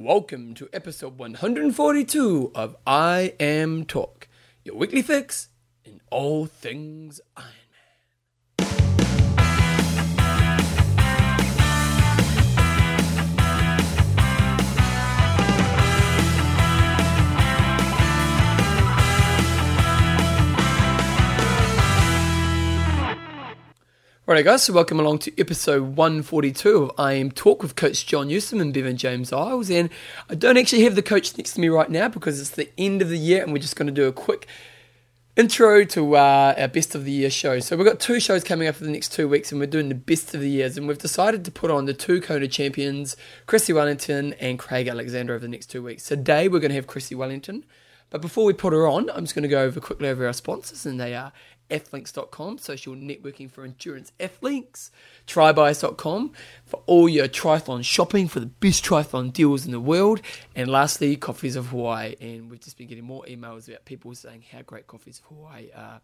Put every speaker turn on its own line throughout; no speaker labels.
Welcome to episode 142 of IMTalk, your weekly fix in all things Iron Alright, guys, so welcome along to episode 142 of IMTalk with Coach John Newsom and Bevan James Eyles. And I don't actually have the coach next to me right now because it's the end of the year and we're just going to do a quick intro to uh, our best of the year show. So we've got two shows coming up for the next two weeks and we're doing the best of the years. And we've decided to put on the two Kona champions, Chrissy Wellington and Craig Alexander over the next two weeks. Today we're going to have Chrissy Wellington. But before we put her on, I'm just going to go over quickly over our sponsors, and they are Athlinks.com, social networking for endurance athletes, Trybuys.com for all your triathlon shopping for the best triathlon deals in the world, and lastly, Coffees of Hawaii. And we've just been getting more emails about people saying how great Coffees of Hawaii are.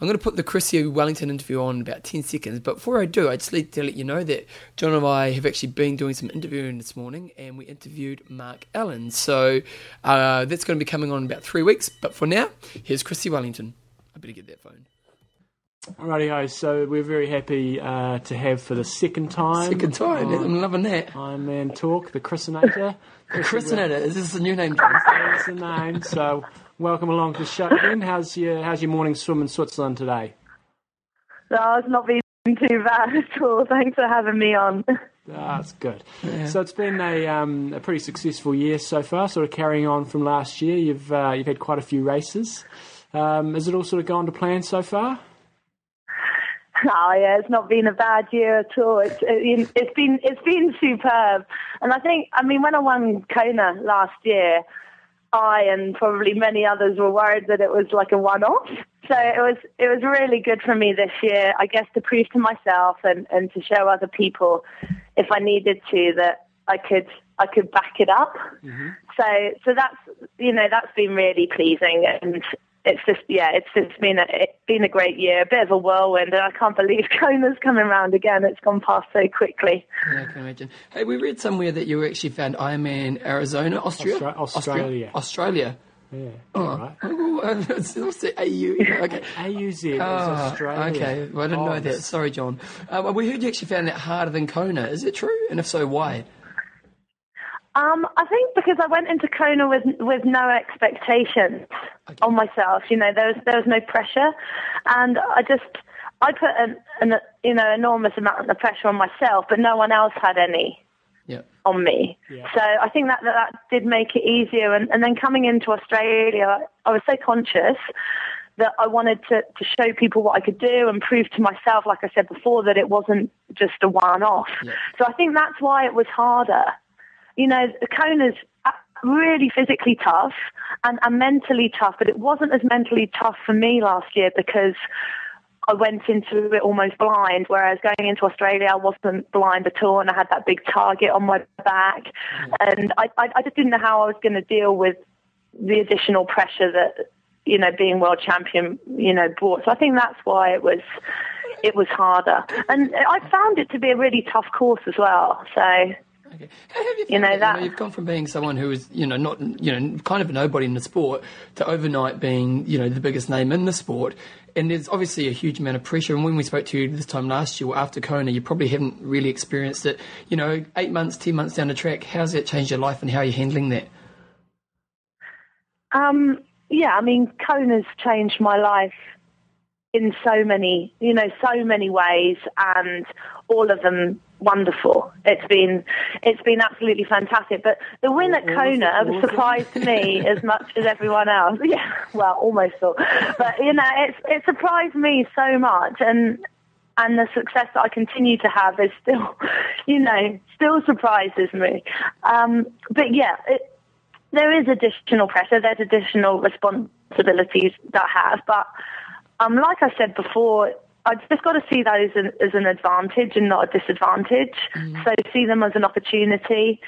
I'm going to put the Chrissy Wellington interview on in about 10 seconds, but before I do, I just need to let you know that John and I have actually been doing some interviewing this morning and we interviewed Mark Allen. So uh, that's going to be coming on in about three weeks, but for now, here's Chrissy Wellington. I better get that phone.
Alrighty, ho, so we're very happy uh, to have for the second time.
Second time,
on
I'm loving that.
Iron Man Talk, the Christenator.
The Christenator, is this a new name, John?
That's the name. So welcome along to the show again. How's your How's your morning swim in Switzerland today?
No, it's not been too bad at all. Thanks for having me on.
That's good. So it's been a, um, a pretty successful year so far, sort of carrying on from last year. You've uh, you've had quite a few races. Um, has it all sort of gone to plan so far?
Oh yeah, it's not been a bad year at all. It's it, it's been it's been superb, and I think I mean when I won Kona last year, I and probably many others were worried that it was like a one-off. So it was it was really good for me this year, I guess, to prove to myself and and to show other people, if I needed to, that I could I could back it up. Mm-hmm. So so that's you know that's been really pleasing and it's just yeah, it's just been a it's been a great year, a bit of a whirlwind, and I can't believe Kona's coming around again. It's gone past so quickly.
Yeah, I can imagine. Hey, we read somewhere that you actually found Ironman Arizona, Austria,
Austra- Australia,
Australia.
Yeah.
Oh,
Right.
oh, what's the AU? Okay.
AUZ is
Oh,
Australia.
okay. Well, I didn't
Oh,
know that. Sorry, John. Uh, well, we heard you actually found that harder than Kona. Is it true? And if so, why?
Um, I think because I went into Kona with with no expectations on myself. You know, there was there was no pressure, and I just I put an, an you know enormous amount of pressure on myself, but no one else had any
Yeah.
on me.
Yeah.
So I think that, that that did make it easier. And, and then coming into Australia, I was so conscious that I wanted to, to show people what I could do and prove to myself, like I said before, that it wasn't just a one-off.
Yeah.
So I think that's why it was harder. You know, the Kona's uh, really physically tough and, and mentally tough, but it wasn't as mentally tough for me last year because I went into it almost blind, whereas going into Australia, I wasn't blind at all, and I had that big target on my back, mm. and I, I, I just didn't know how I was going to deal with the additional pressure that you know being world champion you know brought. So I think that's why it was it was harder, and I found it to be a really tough course as well. So
Okay. How have you,
You know,
found it?
that-
you've gone from being someone who was, you know, not, you know, kind of a nobody in the sport to overnight being, you know, the biggest name in the sport. And there's obviously a huge amount of pressure. And when we spoke to you this time last year, after Kona, you probably haven't really experienced it. You know, eight months, ten months down the track, how's that changed your life and how are you handling that?
Um, yeah, I mean, Kona's changed my life in so many, you know, so many ways, and all of them wonderful. It's been, it's been absolutely fantastic. But the win at Kona
it, all of it.
surprised me as much as everyone else. Yeah, well, almost all. But you know, it's it surprised me so much, and and the success that I continue to have is still, you know, still surprises me. Um, but yeah, it, there is additional pressure. There's additional responsibilities that I have, but um, like I said before, I've just got to see those as, as an advantage and not a disadvantage. So see them as an opportunity.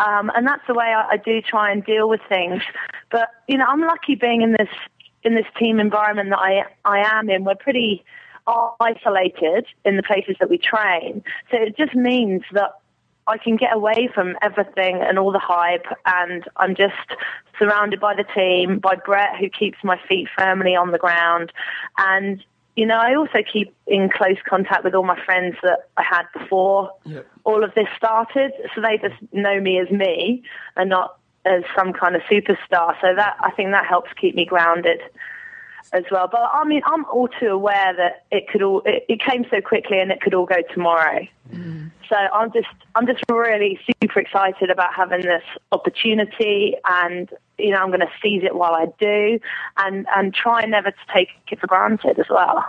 Um, and that's the way I, I do try and deal with things. But you know, I'm lucky being in this in this team environment that I I am in. We're pretty isolated in the places that we train, so it just means that I can get away from everything and all the hype, and I'm just surrounded by the team, by Brett, who keeps my feet firmly on the ground, and you know, I also keep in close contact with all my friends that I had before
Yep.
all of this started, so they just know me as me and not as some kind of superstar. So that I think that helps keep me grounded as well. But I mean, I'm all too aware that it could all it, it came so quickly and it could all go tomorrow. So I'm just I'm just really super excited about having this opportunity, and you know I'm going to seize it while I do, and and try never to take it for granted as well.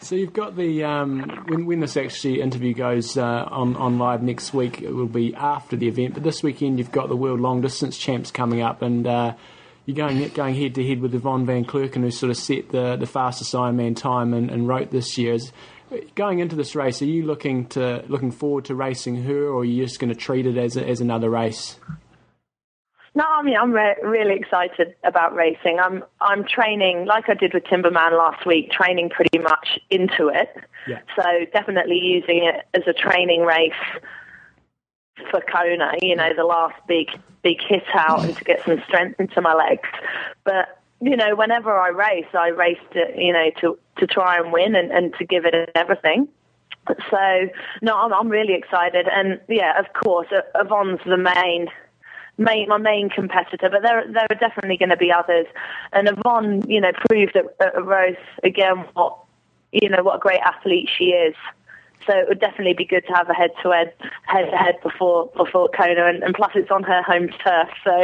So you've got the um, when when this actually interview goes uh, on on live next week, it will be after the event. But this weekend you've got the world long distance champs coming up, and uh, you're going going head to head with Yvonne Van Vlerken, who sort of set the the fastest Ironman time and, and Roth this year. Is, going into this race, are you looking to looking forward to racing her, or are you just going to treat it as a, as another race?
No, I mean I'm re- really excited about racing. I'm I'm training like I did with Timberman last week, training pretty much into it.
Yeah.
So definitely using it as a training race for Kona. You know, the last big big hit out and to get some strength into my legs. But you know, whenever I race, I race to you know to to try and win and, and to give it everything. So no, I'm I'm really excited, and yeah, of course, uh, Yvonne's the main main, my main competitor, but there there are definitely going to be others. And Yvonne, you know, proved at, at Roth again what you know what a great athlete she is. So it would definitely be good to have a head to head head to head before before Kona, and, and plus it's on her home turf, so.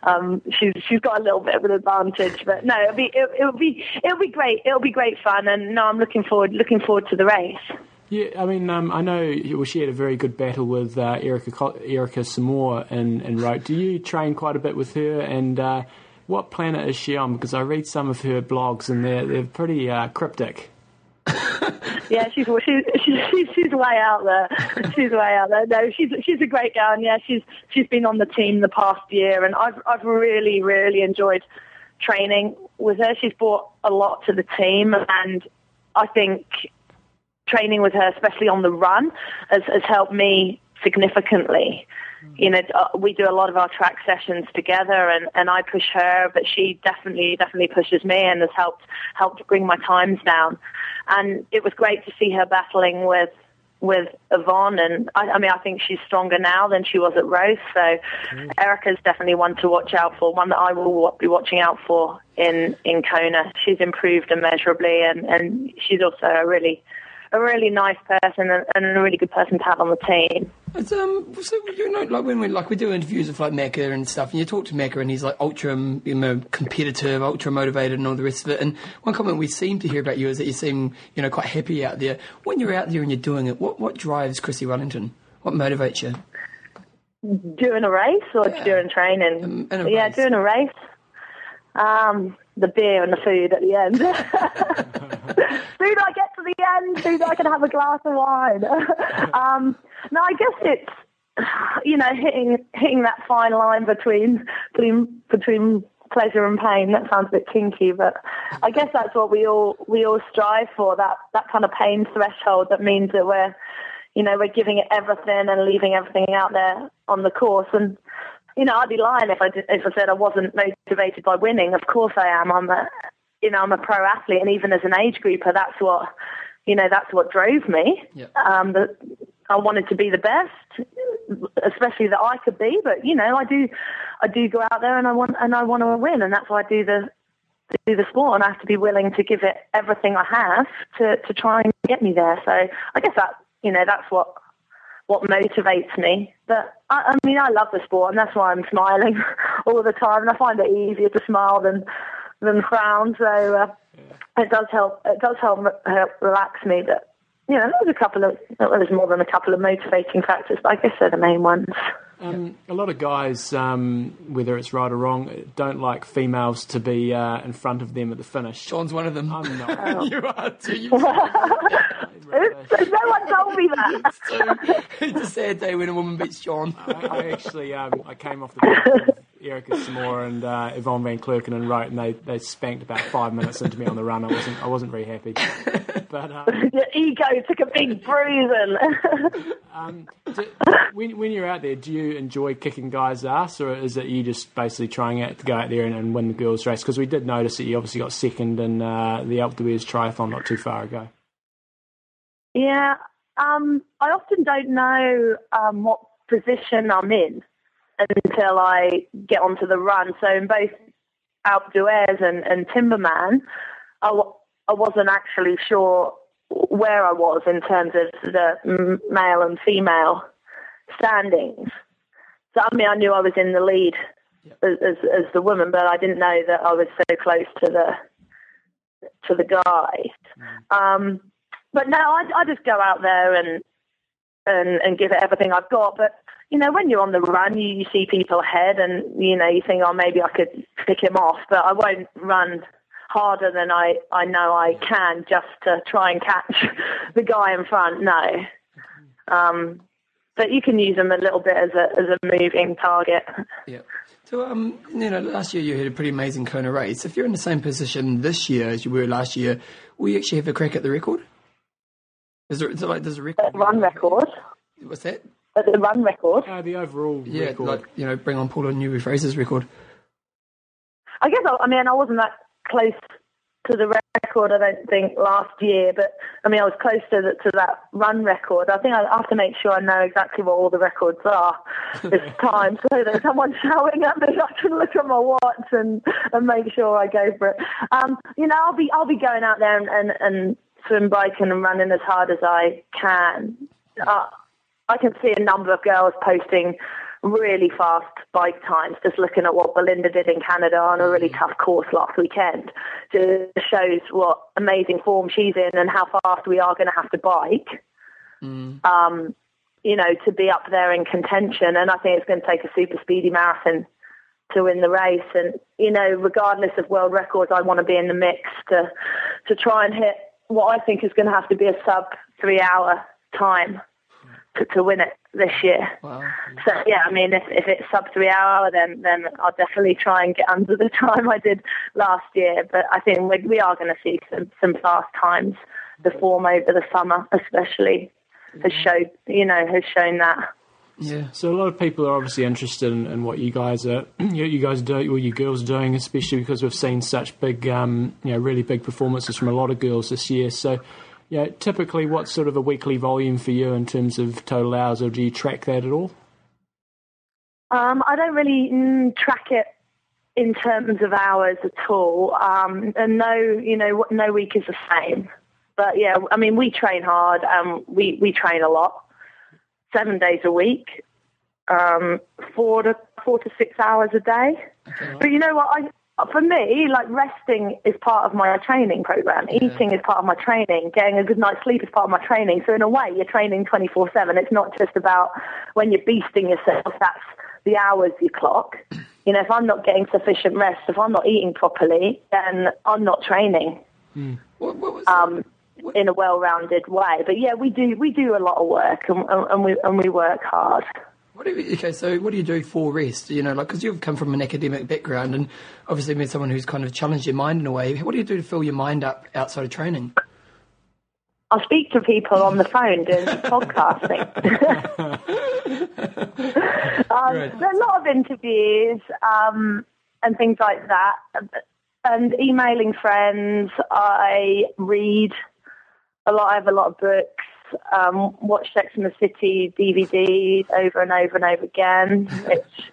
Um, she's she's got a little bit of an advantage, but no, it'll be it, it'll be it'll be great. It'll be great fun, and no, I'm looking forward looking forward to the race.
Yeah, I mean, um, I know well, she had a very good battle with uh, Erica Erica Csomor in, in Roth. Do you train quite a bit with her? And uh, what planet is she on? Because I read some of her blogs and they're they're pretty uh, cryptic.
Yeah, she's she's she's she's way out there. She's way out there. No, she's she's a great girl, and yeah, she's she's been on the team the past year, and I've I've really really enjoyed training with her. She's brought a lot to the team, and I think training with her, especially on the run, has has helped me significantly. You know, uh, we do a lot of our track sessions together, and, and I push her, but she definitely definitely pushes me, and has helped helped bring my times down. And it was great to see her battling with with Yvonne, and I, I mean, I think she's stronger now than she was at Roth. So Erica's definitely one to watch out for, one that I will be watching out for in in Kona. She's improved immeasurably, and and she's also a really a really nice person and, and a really good person to have on the team.
It's, um, so you know, like when we like we do interviews with like Macca and stuff, and you talk to Macca, and he's like ultra, you know, competitive, ultra motivated, and all the rest of it. And one comment we seem to hear about you is that you seem, you know, quite happy out there. When you're out there and you're doing it, what what drives Chrissy Wellington? What motivates you?
Doing a race or
Yeah.
during training?
Um,
yeah, doing a race. Um, the beer and the food at the end. soon I get to the end, soon I can have a glass of wine. um, no, I guess it's you know hitting hitting that fine line between between between pleasure and pain. That sounds a bit kinky, but I guess that's what we all we all strive for. That that kind of pain threshold that means that we're you know we're giving it everything and leaving everything out there on the course and you know, I'd be lying if I did, if I said I wasn't motivated by winning. Of course I am. I'm a, you know, I'm a pro athlete, and even as an age grouper, that's what, you know, that's what drove me.
Yeah.
Um, that I wanted to be the best, especially that I could be. But you know, I do, I do go out there and I want and I want to win, and that's why I do the do the sport, and I have to be willing to give it everything I have to to try and get me there. So I guess that you know that's what what motivates me. But I, I mean, I love the sport, and that's why I'm smiling all the time. And I find it easier to smile than than frown. So uh, it does help. It does help, help relax me. But you know, there's a couple of well, there's more than a couple of motivating factors, but I guess they're the main ones.
Um, a lot of guys, um, whether it's right or wrong, don't like females to be uh, in front of them at the finish.
Sean's one of them.
I'm not.
you are too. You
no one told me that.
too. It's a sad day when a woman beats John.
I, I actually um, I came off the back of Erica Csomor and uh, Yvonne Van Vlerken Roth, and they, they spanked about five minutes into me on the run. I wasn't I wasn't very happy. But uh,
Your ego took a big bruising.
um, do, when when you're out there, do you enjoy kicking guys' ass, or is it you just basically trying out to go out there and, and win the girls' race? Because we did notice that you obviously got second in uh, the Alpe d'Huez triathlon not too far ago.
yeah, um, I often don't know um, what position I'm in until I get onto the run. So in both Alpe d'Huez and, and Timberman, I, w- I wasn't actually sure where I was in terms of the male and female standings. So I mean, I knew I was in the lead as, as, as the woman, but I didn't know that I was so close to the to the guys. Um, but no, I, I just go out there and and and give it everything I've got. But you know, when you're on the run, you, you see people ahead, and you know, you think, oh, maybe I could pick him off, but I won't run harder than I I know I can just to try and catch the guy in front. No. Um, but you can use them a little bit as a as a moving target.
Yeah. So, um, you know, last year you had a pretty amazing Kona race. If you're in the same position this year as you were last year, will you actually have a crack at the record? Is there, is there like there's a record?
Run record.
What's that?
At the run record.
Uh, the overall
Yeah,
record.
like you know, bring on Paula Newby Fraser's record.
I guess I, I mean I wasn't that close to the record. I don't think last year, but I mean I was close to the, to that run record. I think I have to make sure I know exactly what all the records are this time, so that someone's shouting at me, I can look at my watch and and make sure I go for it. Um, you know, I'll be I'll be going out there and and, and swim biking and running as hard as I can. Uh, I can see a number of girls posting really fast bike times, just looking at what Belinda did in Canada on a really tough course last weekend. Just shows what amazing form she's in and how fast we are going to have to bike. Um, you know, to be up there in contention. And I think it's going to take a super speedy marathon to win the race. And, you know, regardless of world records, I want to be in the mix to, to try and hit what I think is going to have to be a sub three hour time to, to win it this year.
Wow.
So yeah, I mean, if, if it's sub three hour, then then I'll definitely try and get under the time I did last year. But I think we, we are going to see some some fast times. The form over the summer, especially, has showed you know has shown that.
Yeah.
So a lot of people are obviously interested in, in what you guys are, you, guys do, or you girls are doing, especially because we've seen such big, um, you know, really big performances from a lot of girls this year. So, yeah, typically, what's sort of a weekly volume for you in terms of total hours, or do you track that at all?
Um, I don't really mm, track it in terms of hours at all, um, and no, you know, no week is the same. But yeah, I mean, we train hard, and we we train a lot, seven days a week, um, four to four to six hours a day. But you know what? I for me, like resting is part of my training program. Eating is part of my training. Getting a good night's sleep is part of my training. So in a way, you're training 24/7. It's not just about when you're beasting yourself. That's the hours you clock. You know, if I'm not getting sufficient rest, if I'm not eating properly, then I'm not training
What, what was
um, in a well-rounded way. But yeah, we do we do a lot of work, and, and we and we work hard.
What do you, okay, so what do you do for rest? You know, like because you've come from an academic background and obviously been someone who's kind of challenged your mind in a way. What do you do to fill your mind up outside of training?
I speak to people on the phone doing podcasting. um,
Right.
There are a lot of interviews um, and things like that, and emailing friends. I read a lot. I have a lot of books. Um, watch Sex and the City DVDs over and over and over again, which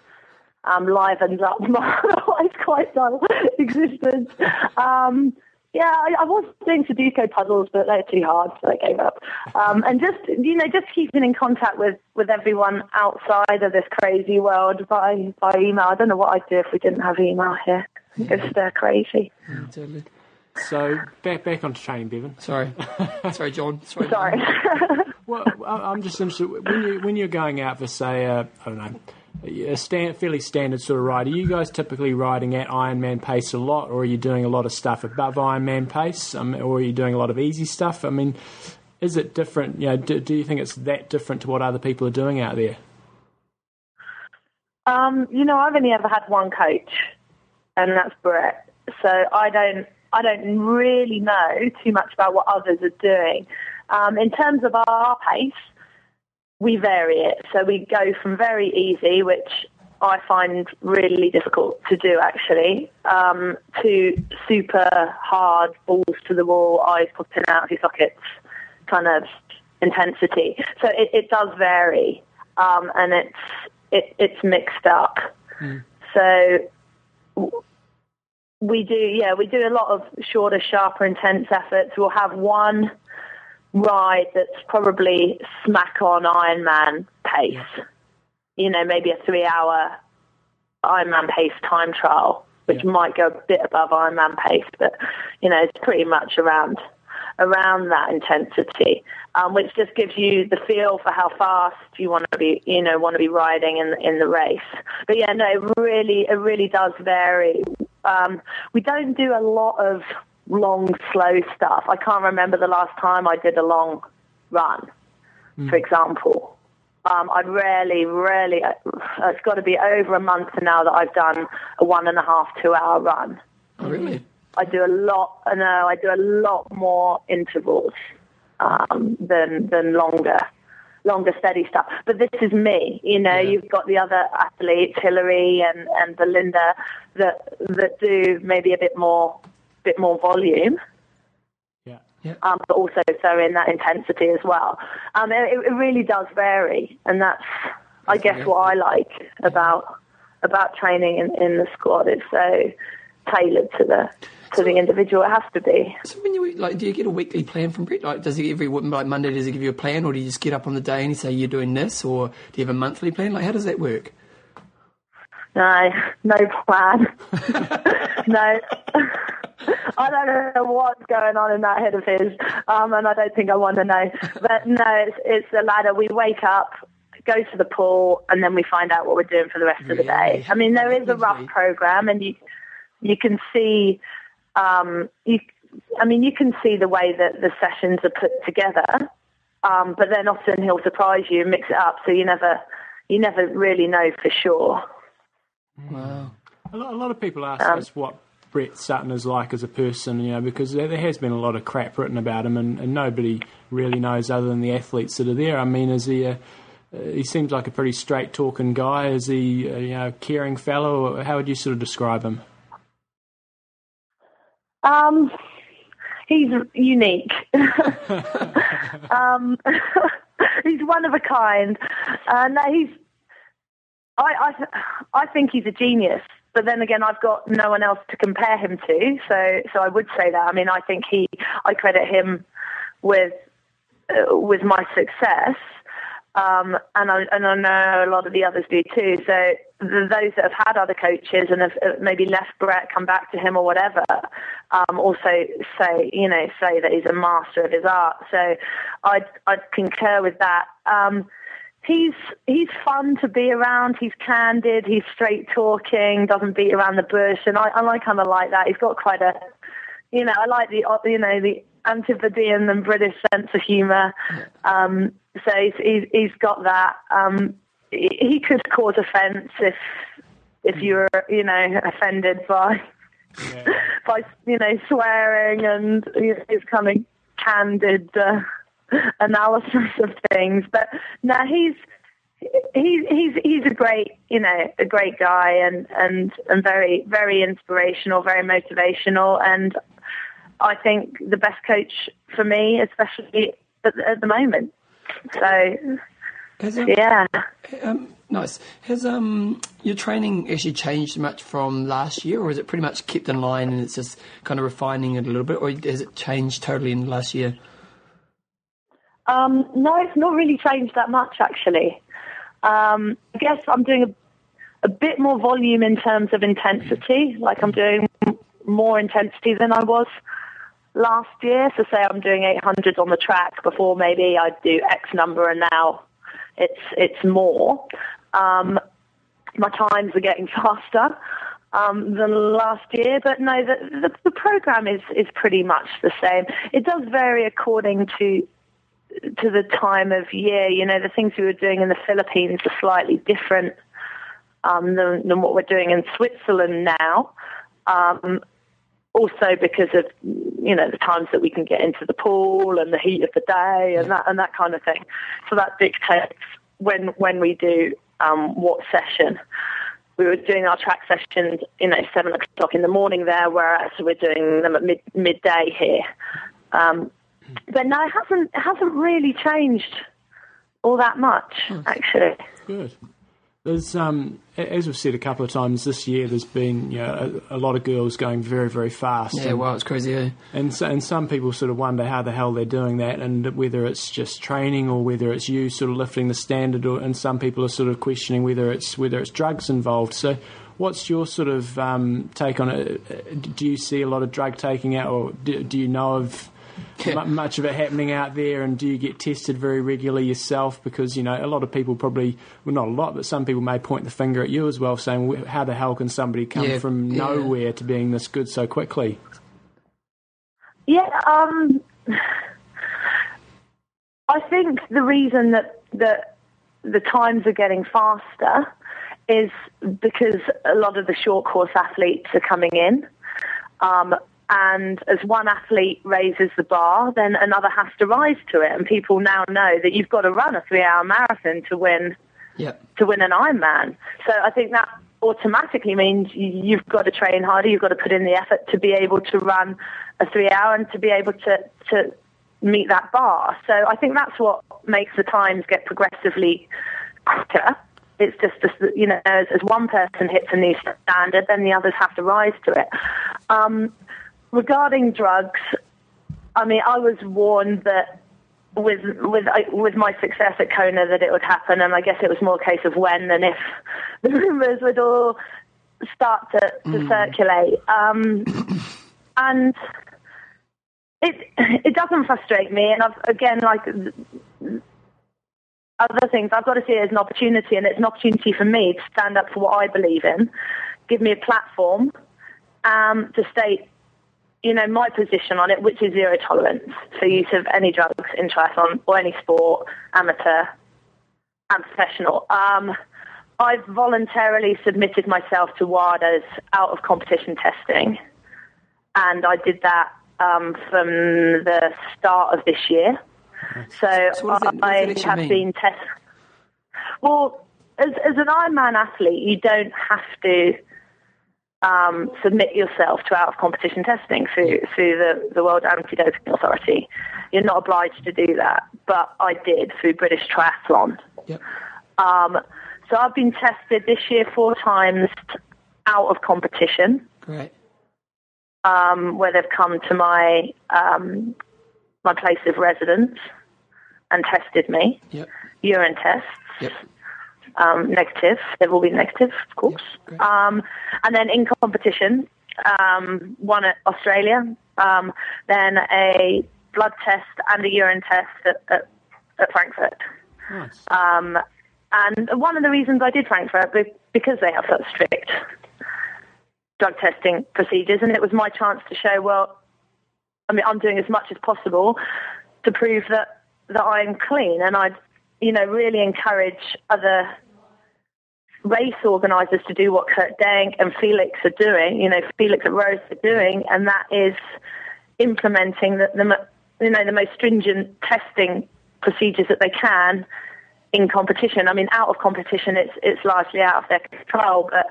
um, livens up my quite dull existence. Um, yeah, I, I was doing Sudoku puzzles, but they're too hard, so I gave up. Um, and just you know, just keeping in contact with, with everyone outside of this crazy world by by email. I don't know what I'd do if we didn't have email here. It's uh, crazy.
Totally.
So back back onto training, Bevan.
Sorry, sorry, John. Sorry,
Sorry.
Well, I- I'm just interested when you when you're going out for say a, I don't know a stand, fairly standard sort of ride. Are you guys typically riding at Ironman pace a lot, or are you doing a lot of stuff above Ironman pace, um, or are you doing a lot of easy stuff? I mean, is it different? You know, do, do you think it's that different to what other people are doing out there?
Um, you know, I've only ever had one coach, and that's Brett. So I don't, I don't really know too much about what others are doing. Um, in terms of our pace, we vary it. So we go from very easy, which I find really difficult to do actually, um, to super hard balls to the wall, eyes popping out of your sockets kind of intensity. So it, it does vary, um, and it's it, it's mixed up. Mm. So we do, yeah, we do a lot of shorter, sharper, intense efforts. We'll have one ride that's probably smack on Ironman pace. You know, maybe a three-hour Ironman pace time trial, which yeah. might go a bit above Ironman pace, but you know, it's pretty much around around that intensity, um, which just gives you the feel for how fast you want to be, you know, want to be riding in in the race. But yeah, no, it really, it really does vary. Um, we don't do a lot of long, slow stuff. I can't remember the last time I did a long run, mm. for example. Um, I rarely, rarely, uh, it's got to be over a month now that I've done a one and a half, two hour run.
Oh, really?
I do a lot. No, I do a lot more intervals um, than than longer, longer steady stuff. But this is me. You know, yeah. you've got the other athletes, Hillary and and Belinda, that that do maybe a bit more, bit more volume.
Yeah.
Yeah. Um, but also so in that intensity as well. Um, it, it really does vary, and that's, I guess, what I like about about training in, in the squad. It's so tailored to the to the individual. It has to be.
So when you like, do you get a weekly plan from Brett? Like, does he every like Monday does he give you a plan, or do you just get up on the day and he say you're doing this, or do you have a monthly plan? Like, how does that work?
No, no plan. no. I don't know what's going on in that head of his, um, and I don't think I want to know. But no, it's, it's a ladder. We wake up, go to the pool, and then we find out what we're doing for the rest of the day. I mean, there is a rough program, and you you can see um, you, I mean, you can see the way that the sessions are put together, um, but then often he'll surprise you and mix it up, so you never, you never really know for sure.
Wow. A lot, a lot of people ask um, us what Brett Sutton is like as a person, you know, because there, there has been a lot of crap written about him, and, and, nobody really knows other than the athletes that are there. I mean, is he a uh, he seems like a pretty straight talking guy. Is he, a, you know, caring fellow? How would you sort of describe him?
Um, he's unique. um, he's one of a kind. Uh, no, he's. I, I I think he's a genius. But then again, I've got no one else to compare him to. So so I would say that. I mean, I think he. I credit him with uh, with my success. Um, and I and I know a lot of the others do too. So those that have had other coaches and have uh, maybe left Brett, come back to him or whatever, um, also say you know say that he's a master of his art. So I'd I'd concur with that. Um, he's he's fun to be around. He's candid. He's straight talking. Doesn't beat around the bush, and I, I like kind of like that. He's got quite a you know I like the you know the Antipodean and British sense of humour. Um, so he's, he's, he's got that. Um, he could cause offence if if you're you know offended by yeah. by you know swearing and you know, his kind of candid uh, analysis of things. But no, he's he's he's he's a great you know a great guy and and and very very inspirational, very motivational, and I think the best coach for me, especially at, at the moment. So, Has, um, yeah.
Um, nice. Has um, your training actually changed much from last year, or is it pretty much kept in line and it's just kind of refining it a little bit, or has it changed totally in the last year?
Um, no, it's not really changed that much actually. Um, I guess I'm doing a, a bit more volume in terms of intensity, like I'm doing more intensity than I was last year. So say I'm doing 800s on the track before maybe I'd do X number and now it's it's more. Um, my times are getting faster um, than last year, but no, the, the, the program is is pretty much the same. It does vary according to to the time of year. You know, the things we were doing in the Philippines are slightly different um, than, than what we're doing in Switzerland now. Um, also because of you know the times that we can get into the pool and the heat of the day and that and that kind of thing. So that dictates when when we do um, what session. We were doing our track sessions, you know, seven o'clock in the morning there, whereas we're doing them at mid midday here. Um, but no, it hasn't it hasn't really changed all that much actually.
Good. There's, um, as we've said a couple of times this year, there's been you know, a, a lot of girls going very, very fast.
Yeah,
and,
wow, it's crazy. Eh?
and so, and some people sort of wonder how the hell they're doing that, and whether it's just training or whether it's you sort of lifting the standard, or, and some people are sort of questioning whether it's whether it's drugs involved. So, what's your sort of um, take on it? Do you see a lot of drug taking out, or do, do you know of much of it happening out there, and do you get tested very regularly yourself? Because you know a lot of people probably, well, not a lot, but some people may point the finger at you as well, saying, "Wh- "How the hell can somebody come
Yeah,
from
yeah.
nowhere to being this good so quickly?"
Yeah, um, I think the reason that that the times are getting faster is because a lot of the short course athletes are coming in. Um, and as one athlete raises the bar, then another has to rise to it. And people now know that you've got to run a three-hour marathon to win
Yep.
to win an Ironman. So I think that automatically means you've got to train harder. You've got to put in the effort to be able to run a three hour and to be able to, to meet that bar. So I think that's what makes the times get progressively quicker. It's just, just that, you know, as, as one person hits a new standard, then the others have to rise to it. Um, regarding drugs, I mean, I was warned that with with I- with my success at Kona that it would happen, and I guess it was more a case of when than if the rumours would all start to, to circulate. Um, and it it doesn't frustrate me, and I've, again, like other things, I've got to see it as an opportunity, and it's an opportunity for me to stand up for what I believe in, give me a platform um, to state you know, my position on it, which is zero tolerance for use of any drugs in triathlon or any sport, amateur and professional. Um, I've voluntarily submitted myself to WADA's out of competition testing, and I did that um, from the start of this year. So,
So it-
I have
mean?
been tested. Well, as, as an Ironman athlete, you don't have to um, submit yourself to out of competition testing through through the, the World Anti Doping Authority. You're not obliged to do that, but I did through British Triathlon.
Yep.
Um, so I've been tested this year four times out of competition,
Great.
um, where they've come to my um, my place of residence and tested me.
Yep.
Urine tests.
Yep.
Um, negative. They've all been negative, of course.
great.
um, and then in competition, um, one at Australia, um, then a blood test and a urine test at, at, at Frankfurt.
Nice.
Um, and one of the reasons I did Frankfurt because they have such strict drug testing procedures, and it was my chance to show, well, I mean, I'm doing as much as possible to prove that that I'm clean, and I'd, you know, really encourage other race organisers to do what Kurt Denk and Felix are doing. You know, Felix and Roth are doing, and that is implementing the, the you know the most stringent testing procedures that they can in competition. I mean, out of competition, it's it's largely out of their control, but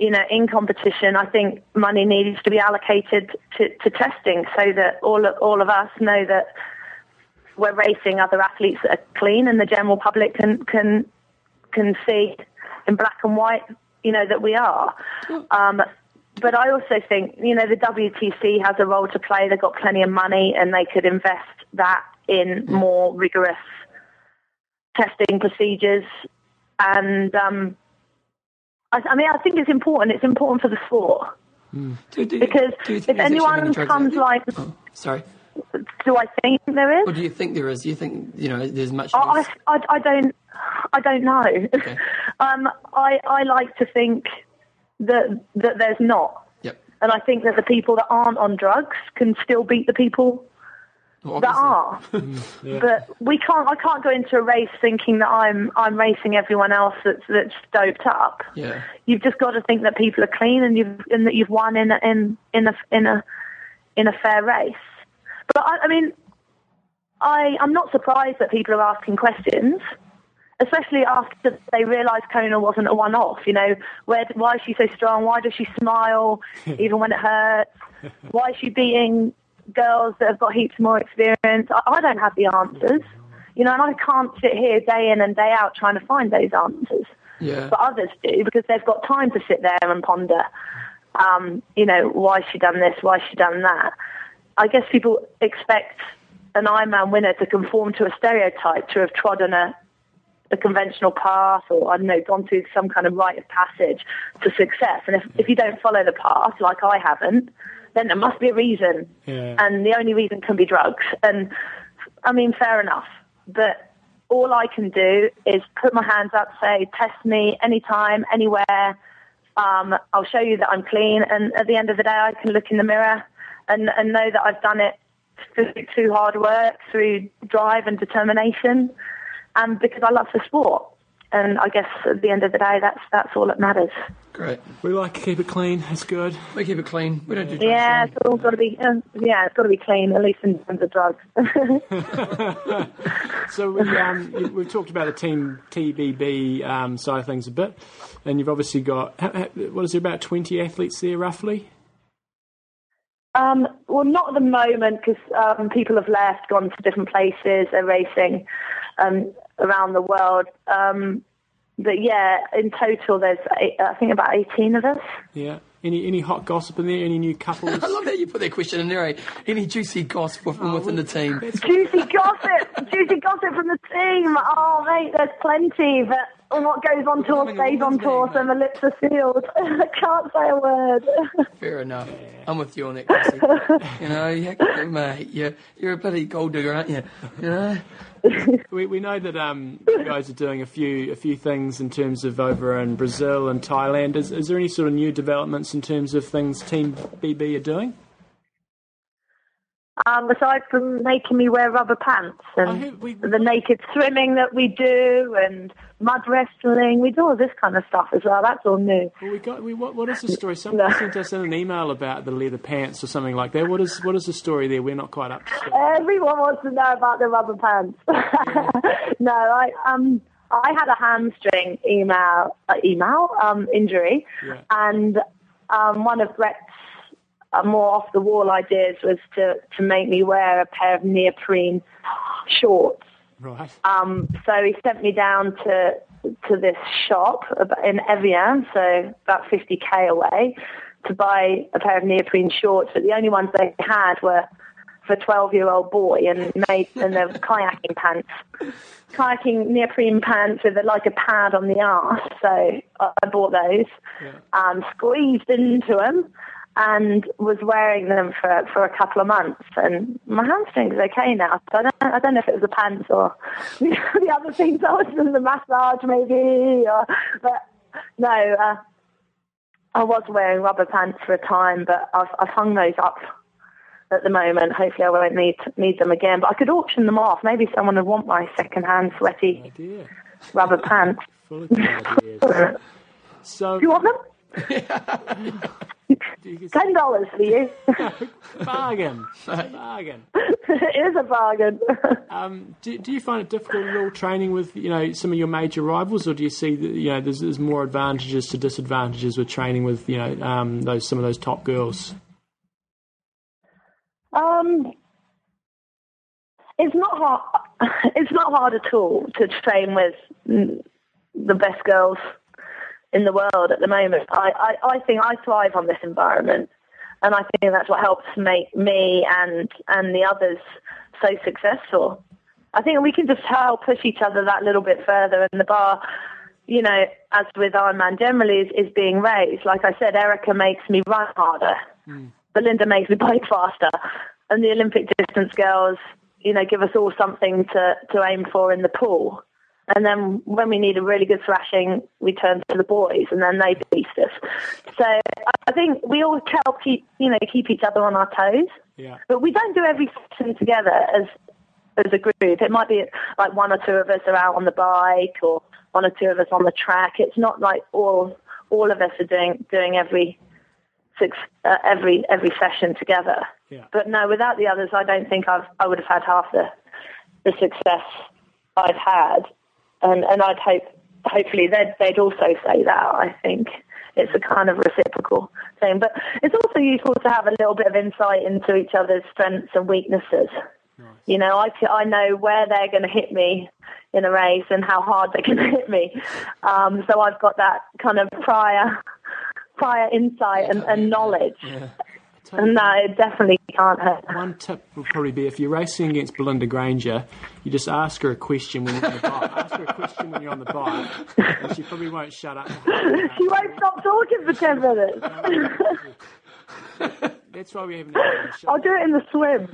you know, in competition, I think money needs to be allocated to, to testing so that all of, all of us know that we're racing other athletes that are clean, and the general public can can can see in black and white, you know, that we are. Um, but I also think, you know, the WTC has a role to play. They've got plenty of money, and they could invest that in more rigorous testing procedures. And um, I, I mean, I think it's important. It's important for the sport
Do, do,
because
do
if
think there's actually
anyone comes like,
Oh, sorry.
do I think there is?
Or do you think there is? Do you think you know there's much?
I. I, I don't I don't know.
Okay.
um, I I like to think that that there's not,
Yep.
and I think that the people that aren't on drugs can still beat the people
Well,
that
obviously.
are. But we can't. I can't go into a race thinking that I'm I'm racing everyone else that's that's doped up.
Yeah.
You've just got to think that people are clean and you've and that you've won in a, in in a in a in a fair race. But I, I mean, I I'm not surprised that people are asking questions. Especially after they realise Kona wasn't a one-off, you know, where why is she so strong? Why does she smile even when it hurts? Why is she beating girls that have got heaps more experience? I, I don't have the answers, you know, and I can't sit here day in and day out trying to find those answers.
Yeah.
But others do because they've got time to sit there and ponder. Um, you know, why she done this? Why she done that? I guess people expect an Ironman winner to conform to a stereotype, to have trodden a a conventional path or I don't know, gone through some kind of rite of passage to success. And if, if you don't follow the path, like I haven't, then there must be a reason.
Yeah.
And the only reason can be drugs. And I mean, fair enough. But all I can do is put my hands up, say, test me anytime, anywhere. Um, I'll show you that I'm clean. And at the end of the day, I can look in the mirror and, and know that I've done it through, through hard work, through drive and determination and because I love the sport. And I guess at the end of the day, that's that's all that matters.
Great.
We like to keep it clean. It's good.
We keep it clean. We don't do drugs.
Yeah, it's all got to be. Uh, yeah, it's got to be clean, at least in terms of drugs.
So we um, we've talked about the team TBB um, side of things a bit, and you've obviously got ha- ha- what is there about twenty athletes there roughly?
um, well, not at the moment because um, people have left, gone to different places. They're racing um, around the world. Um, but yeah, in total, there's eight, I think about eighteen of us.
Yeah. Any any hot gossip in there? Any new couples?
I love how you put that question in there. eh? Any juicy gossip from within the team?
Juicy gossip, juicy gossip from the team. Oh, mate, there's plenty. But what goes on tour stays on tour, so my lips are sealed. I can't say a word.
Fair enough. I'm with you on that, Chrissy. you know, you, mate, you're, you're a bloody gold digger, aren't you? You know?
We, we know that um, you guys are doing a few a few things in terms of over in Brazil and Thailand. Is, is there any sort of new developments in terms of things Team BB are doing?
Um, aside from making me wear rubber pants and
we-
the naked swimming that we do and mud wrestling, we do all this kind of stuff as well. That's all new.
Well, we got. We, what, what is the story? Someone
No.
sent us in an email about the leather pants or something like that. What is what is the story there? We're not quite up to.
Everyone wants to know about the rubber pants. no, I um I had a hamstring email uh, email um injury,
Yeah.
and um one of Brett's uh, more off the wall ideas was to to make me wear a pair of neoprene shorts.
Right.
Um, so he sent me down to to this shop in Evian, so about 50k away, to buy a pair of neoprene shorts. But the only ones they had were for a 12 year old boy, and made and they were kayaking pants, kayaking neoprene pants with a, like a pad on the arse. So I, I bought those, um, squeezed into them. And was wearing them for for a couple of months, and my hamstring's okay now. So I don't I don't know if it was the pants or the other things I was in the massage maybe, or, but no, uh, I was wearing rubber pants for a time, but I've I've hung those up at the moment. Hopefully, I won't need need them again. But I could auction them off. Maybe someone would want my second-hand sweaty
Idea.
rubber pants.
Full of ideas. So
Do you want them? Ten dollars for you.
bargain. bargain.
it is a bargain.
Um, do, do you find it difficult at all training with you know some of your major rivals, or do you see that you know there's, there's more advantages to disadvantages with training with you know um, those some of those top girls?
Um, it's not hard. It's not hard at all to train with the best girls in the world at the moment. I, I, I think I thrive on this environment, and I think that's what helps make me and and the others so successful. I think we can just help push each other that little bit further, and the bar. You know, as with Ironman generally, is, is being raised. Like I said, Erica makes me run harder. Hmm. Belinda makes me bike faster. And the Olympic distance girls, you know, give us all something to, to aim for in the pool. And then when we need a really good thrashing, we turn to the boys, and then they beast us. So I think we all help keep you know keep each other on our toes.
Yeah.
But we don't do every session together as as a group. It might be like one or two of us are out on the bike, or one or two of us on the track. It's not like all all of us are doing doing every six uh, every every session together.
Yeah.
But no, without the others, I don't think I've I would have had half the the success I've had, and and I'd hope hopefully they'd they'd also say that. I think it's a kind of reciprocal thing, but it's also useful to have a little bit of insight into each other's strengths and weaknesses. You know, I, I know where they're going to hit me in a race and how hard they're going to hit me. Um, so I've got that kind of prior prior insight and, and knowledge.
Yeah.
And no, it definitely can't hurt.
One tip would probably be if you're racing against Belinda Granger, you just ask her a question when you're on the bike. ask her a question when you're on the bike, and she probably won't shut up.
She won't stop talking for 10 minutes.
That's why we haven't had a show.
I'll do it in the swim.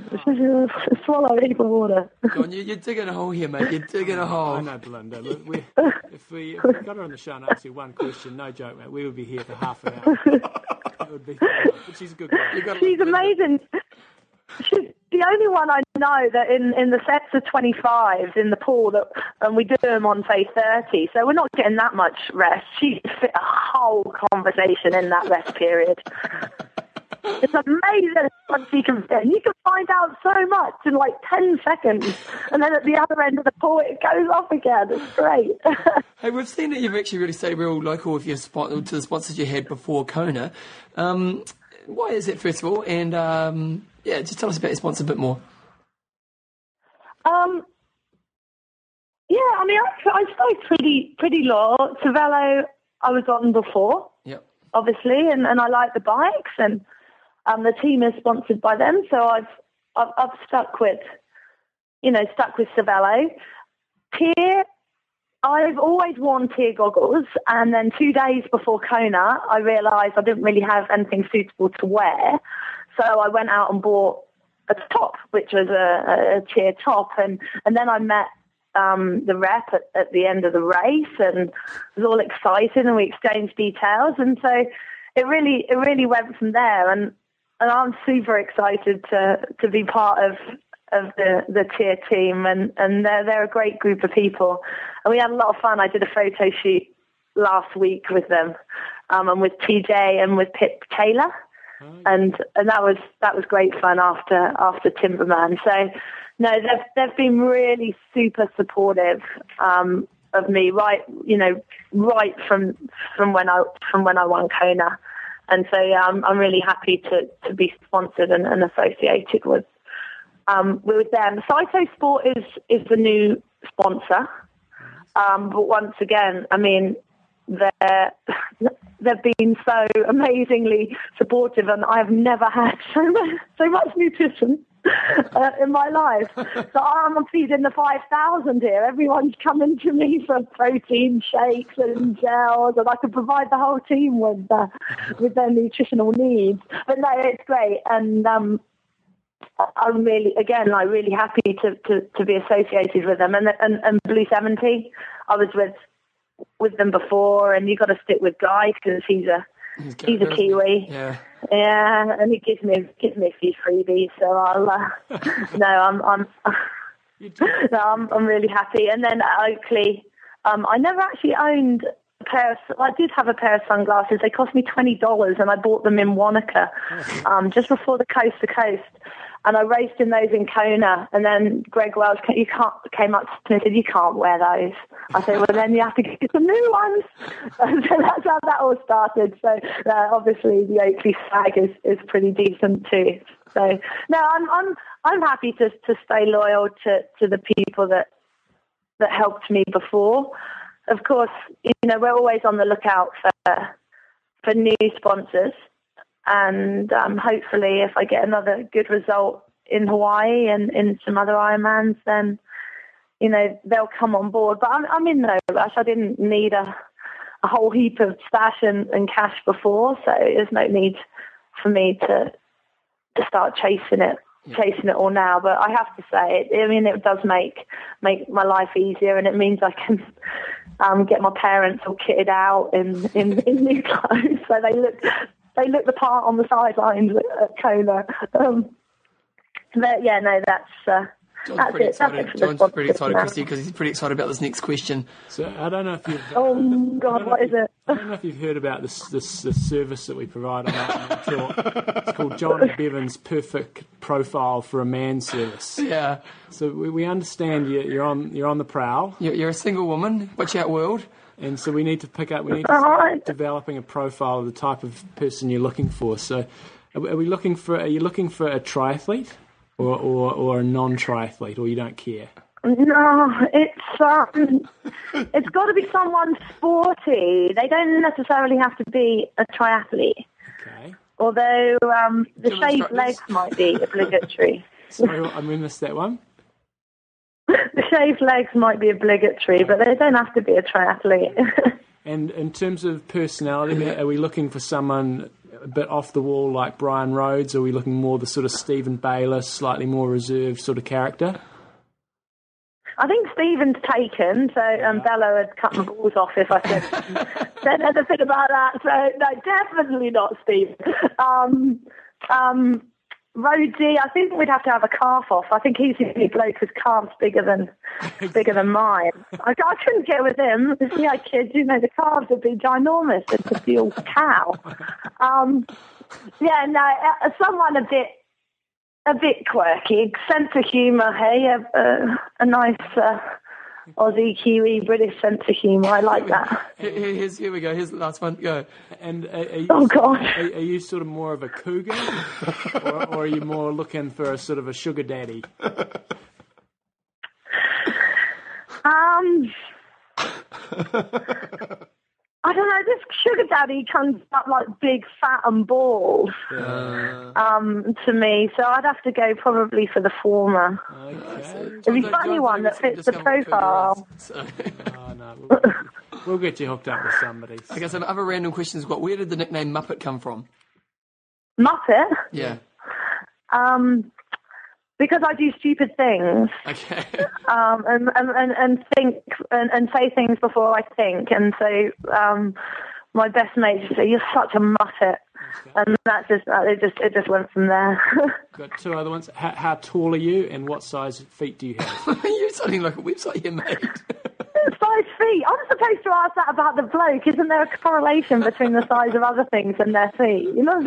Swallow a heap of water.
John, you, you're digging a hole here, mate. You're digging a hole.
know, Belinda. Look, we, if, we, if we got her on the show and asked her one question, no joke, mate, we would be here for half an hour. It would be, but she's a good girl.
She's amazing. She's the only one I know that in, in the sets of 25s in the pool that, and we do them on say 30, so we're not getting that much rest. She fit a whole conversation in that rest period. It's amazing what she can fit. You can find out so much in like 10 seconds, and then at the other end of the pool it goes off again. It's great.
Hey, we've seen that you've actually really stayed real local with your spon- to the sponsors you had before Kona. Um, why is it, first of all? And um, yeah, just tell us about your sponsor a bit more.
Um, yeah, I mean, I, I stayed pretty pretty low. Cervelo, I was on before,
Yep.
obviously, and, and I like the bikes, and um, the team is sponsored by them, so I've I've, I've stuck with, you know, stuck with Cervelo. TYR, I've always worn TYR goggles, and then two days before Kona, I realised I didn't really have anything suitable to wear, so I went out and bought a top, which was a, a, TYR top, and and then I met um, the rep at, at the end of the race and was all excited and we exchanged details and so it really it really went from there. And and I'm super excited to to be part of of the the TYR team. And and they're they're a great group of people. And we had a lot of fun. I did a photo shoot last week with them um, and with TJ and with Pip Taylor. And and that was that was great fun after after Timberman. So no, they've they've been really super supportive um, of me right you know right from from when I from when I won Kona, and so yeah, I'm I'm really happy to to be sponsored and, and associated with um, with them. Saito Sport is is the new sponsor, um, but once again, I mean they're they've been so amazingly supportive, and I've never had so much, so much nutrition uh, in my life. So I'm feeding the five thousand here. Everyone's coming to me for protein shakes and gels, and I can provide the whole team with uh, with their nutritional needs. But no, it's great, and um, I'm really, again, like really happy to, to, to be associated with them. And, and and Blue Seventy, I was with with them before, and you've got to stick with Guy because he's a he's a Kiwi.
Yeah.
Yeah, and he gives me gives me a few freebies, so I'll. Uh, no, I'm I'm no, I'm I'm really happy. And then at Oakley, um, I never actually owned a pair. Of, I did have a pair of sunglasses. They cost me twenty dollars, and I bought them in Wanaka, um, just before the coast to coast. And I raced in those in Kona, and then Greg Wells you can't, came up to me and said, "You can't wear those." I said, "Well, then you have to get some new ones." So that's how that all started. So uh, obviously, the Oakley flag is, is pretty decent too. So no, I'm I'm I'm happy to to stay loyal to to the people that that helped me before. Of course, you know we're always on the lookout for for new sponsors, and um, hopefully, if I get another good result in Hawaii and in some other Ironmans, then you know they'll come on board. But I'm I'm in no rush. I didn't need a a whole heap of stash and, and cash before, so there's no need for me to to start chasing it chasing it all now. But I have to say, it, I mean, it does make make my life easier, and it means I can um, get my parents all kitted out in in, in new clothes, so they look they look the part on the sidelines at, at Kona. Um, but yeah, no, that's. Uh,
John's
that's
pretty
it.
Excited.
it
John's pretty excited,
now.
Chrissie, because he's pretty excited about this next question.
So I don't know if you've.
Oh God,
know
what
if
is
you-
it?
I don't know if you've heard about this this, this service that we provide on Lightning Talk. It's called John and Bevan's Perfect Profile for a Man service.
Yeah.
So we, we understand you, you're on you're on the prowl,
You're, you're a single woman. Watch out, world.
And so we need to pick up. We need to
All
start developing a profile of the type of person you're looking for. So, are we, looking for? Are you looking for a triathlete or or, or a non-triathlete, or you don't care?
No, it's um, it's got to be someone sporty. They don't necessarily have to be a triathlete.
Okay.
Although um, the shaved legs might be obligatory.
Sorry, I missed that one.
The shaved legs might be obligatory, but they don't have to be a triathlete.
And in terms of personality, are we looking for someone a bit off the wall like Bryan Rhodes? Or are we looking more the sort of Stephen Bayliss, slightly more reserved sort of character?
I think Stephen's taken, so um, Bella would cut my balls off if I said said anything about that. So no, definitely not Stephen. Um, um, Rhodesy, I think we'd have to have a calf off. I think he's the only bloke whose calf's bigger than bigger than mine. I, I couldn't get with him. I kids, you know, the calves would be ginormous. It's a real cow. Um, yeah, no, uh, someone a bit a bit quirky, sense of humour. Hey, a, a, a nice uh, Aussie, Kiwi, British sense of humour. I like that.
Here, here- here's, here we go. Here's the last one. Go.
And are, are, you,
Oh God.
are, are you sort of more of a cougar, or, or are you more looking for a sort of a sugar daddy?
Um, I don't know. This sugar daddy comes up like big, fat, and bald um, to me. So I'd have to go probably for the former.
Okay.
It'd be funny one that fits the profile.
So,
Oh, no, we'll, we'll get you hooked up with somebody.
okay, so another random questions. What? Where did the nickname Muppet come from?
Muppet,
Yeah.
um, because I do stupid things
Okay.
um, and, and, and, and think and, and say things before I think. And so um, my best mate just say, "You're such a muppet," and that just uh, it just it just went from there.
Got two other ones. How, how tall are you, and what size feet do you have?
You're sounding like a website you made.
size feet. I'm supposed to ask that about the bloke. Isn't there a correlation between the size of other things and their feet? You know,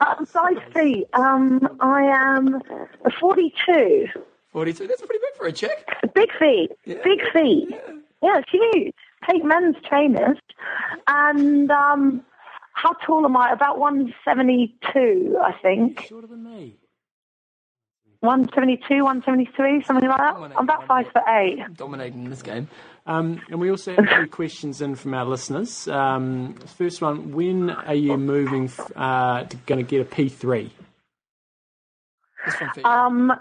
um, size feet. Um, I am a 42.
42. That's pretty big for a chick.
Big feet. Big feet. Yeah, it's huge. Take men's trainers. And um, how tall am I? About 172, I think.
Shorter than me.
172, 173, something like that. I'm about five foot eight.
Dominating this game.
Um, and we also have a few questions in from our listeners. Um, first one: When are you moving? f- Uh, going to get a P three?
This from feet.
Um,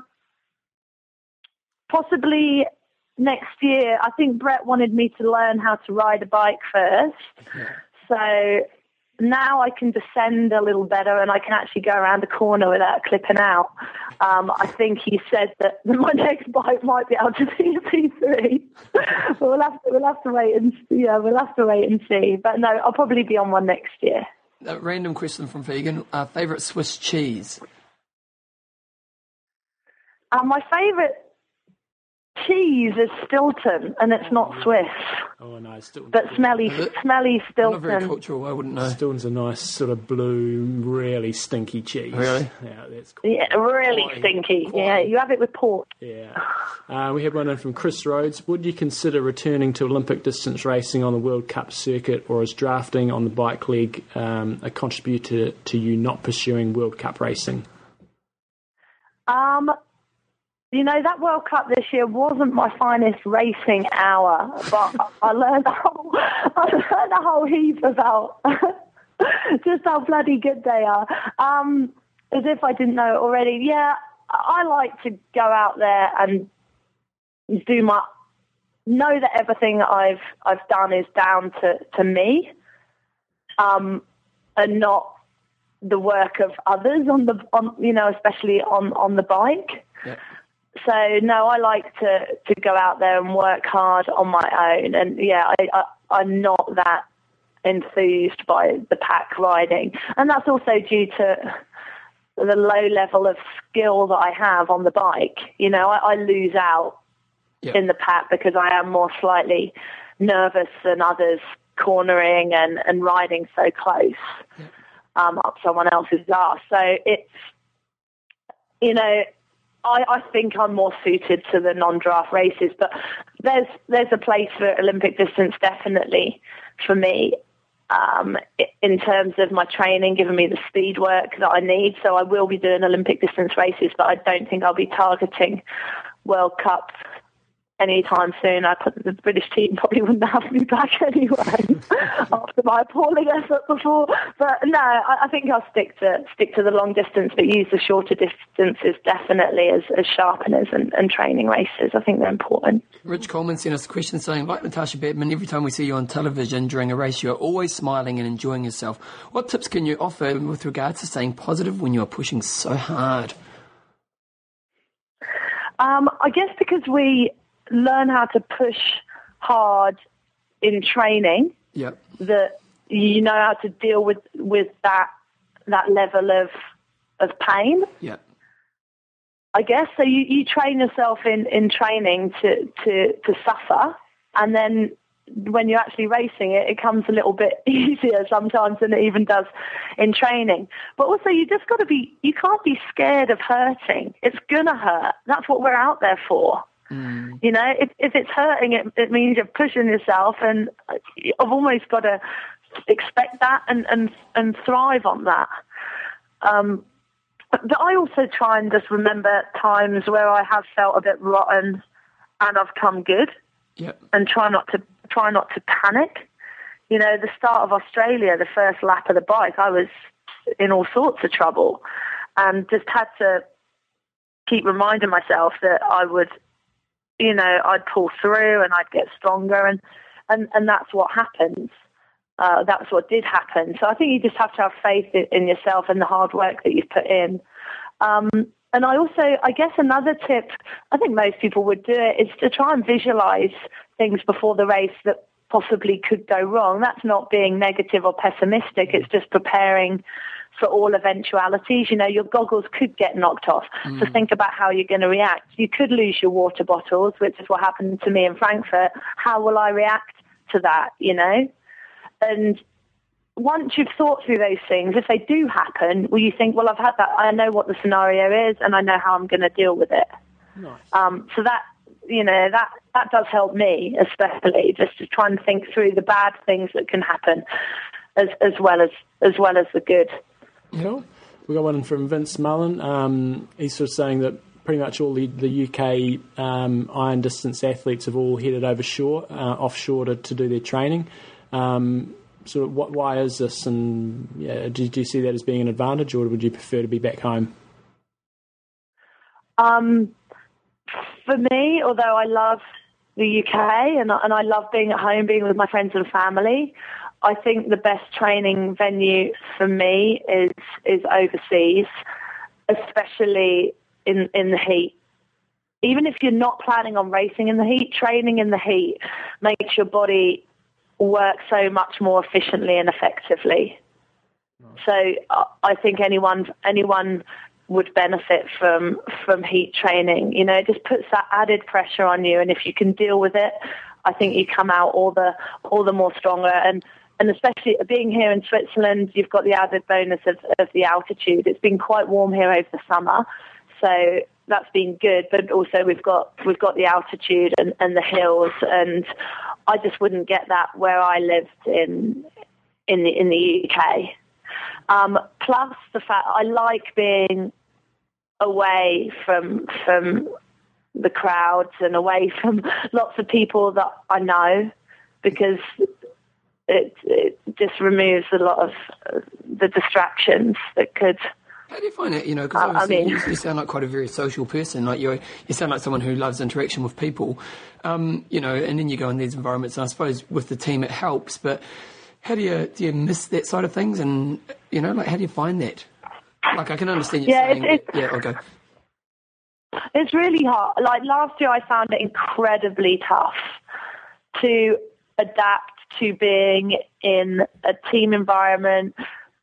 possibly next year. I think Brett wanted me to learn how to ride a bike first. So now I can descend a little better and I can actually go around the corner without clipping out. Um, I think he said that my next bike might be able to be a P3. but we'll have to, we'll have to wait and yeah, we'll have to wait and see. But no, I'll probably be on one next year.
A random question from Vegan. Uh, favorite Swiss cheese?
Um, my favourite cheese is Stilton, and it's not Swiss,
Oh no, Stilton.
but smelly,
Is it?
smelly
I'm not very cultural. I wouldn't know.
Stilton's a nice sort of blue, really stinky cheese.
Really?
Yeah, that's cool.
Yeah, really
Quality.
stinky. Yeah, you have it with pork.
Yeah. Uh, we had one in from Chris Rhodes. Would you consider returning to Olympic distance racing on the World Cup circuit, or is drafting on the bike leg um, a contributor to you not pursuing World Cup racing?
Um, you know that World Cup this year wasn't my finest racing hour, but I learned a whole, I learned a whole heap about just how bloody good they are. Um, as if I didn't know already. Yeah, I like to go out there and do my know that everything I've I've done is down to to me, um, and not the work of others on the on you know especially on on the bike.
Yeah.
So no, I like to to go out there and work hard on my own, and yeah, I, I I'm not that enthused by the pack riding, and that's also due to the low level of skill that I have on the bike. You know, I, I lose out in the pack because I am more slightly nervous than others cornering and, and riding so close um, up someone else's ass. So it's, you know, I, I think I'm more suited to the non-draft races, but there's there's a place for Olympic distance definitely for me um, in terms of my training, giving me the speed work that I need. So I will be doing Olympic distance races, but I don't think I'll be targeting World Cup anytime soon. I put the British team probably wouldn't have me back anyway after my appalling effort before. But no, I, I think I'll stick to stick to the long distance, but use the shorter distances definitely as, as sharpeners and, and training races. I think they're important.
Rich Coleman sent us a question saying, like Natasha Badmann, every time we see you on television during a race, you're always smiling and enjoying yourself. What tips can you offer with regards to staying positive when you're pushing so hard?
Um, I guess because we learn how to push hard in training,
Yep.
that you know how to deal with with that that level of of pain.
Yep.
I guess so. You, you train yourself in, in training to, to to suffer, and then when you're actually racing it, it comes a little bit easier sometimes than it even does in training. But also, you just got to be. You can't be scared of hurting. It's gonna hurt. That's what we're out there for. You know, if if it's hurting, it, it means you're pushing yourself, and I've almost got to expect that and and and thrive on that. Um, but I also try and just remember times where I have felt a bit rotten, and I've come good,
Yep.
and try not to try not to panic. You know, the start of Australia, the first lap of the bike, I was in all sorts of trouble, and just had to keep reminding myself that I would, you know, I'd pull through and I'd get stronger, and and and that's what happens. Uh, that's what did happen. So I think you just have to have faith in, in yourself and the hard work that you've put in. Um, and I also, I guess another tip, I think most people would do it, is to try and visualize things before the race that possibly could go wrong. That's not being negative or pessimistic. It's just preparing for all eventualities. You know, your goggles could get knocked off. So think about how you're going to react. You could lose your water bottles, which is what happened to me in Frankfurt. How will I react to that? You know? And once you've thought through those things, if they do happen, will you think, well, I've had that, I know what the scenario is and I know how I'm going to deal with it.
Nice.
Um, so that, you know, that, that does help me, especially just to try and think through the bad things that can happen as, as well as, as well as the good.
Cool. We got one from Vince Mullen. Um, he's sort of saying that pretty much all the, the UK um, iron distance athletes have all headed over shore, uh, offshore to, to do their training. Um, sort of, what, why is this? And yeah, do, do you see that as being an advantage, or would you prefer to be back home?
Um, for me, although I love the UK and, and I love being at home, being with my friends and family, I think the best training venue for me is is overseas, especially in in the heat. Even if you're not planning on racing in the heat, training in the heat makes your body work so much more efficiently and effectively. So uh, I think anyone anyone would benefit from from heat training. You know, it just puts that added pressure on you, and if you can deal with it, I think you come out all the all the more stronger. And and especially being here in Switzerland, you've got the added bonus of, of the altitude. It's been quite warm here over the summer, so that's been good. But also we've got we've got the altitude and, and the hills, and I just wouldn't get that where I lived in in the in the UK. Um, plus the fact I like being away from from the crowds and away from lots of people that I know because it, it just removes a lot of uh, the distractions that could.
How do you find it? You know, because
I- I mean-
you, you sound like quite a very social person. Like you, you sound like someone who loves interaction with people. Um, you know, and then you go in these environments. And I suppose with the team it helps, but how do you do you miss that side of things? And You know, like how do you find that? Like I can understand you
Yeah,
saying,
it's-
that- yeah, okay,
It's really hard. Like last year, I found it incredibly tough to adapt to being in a team environment.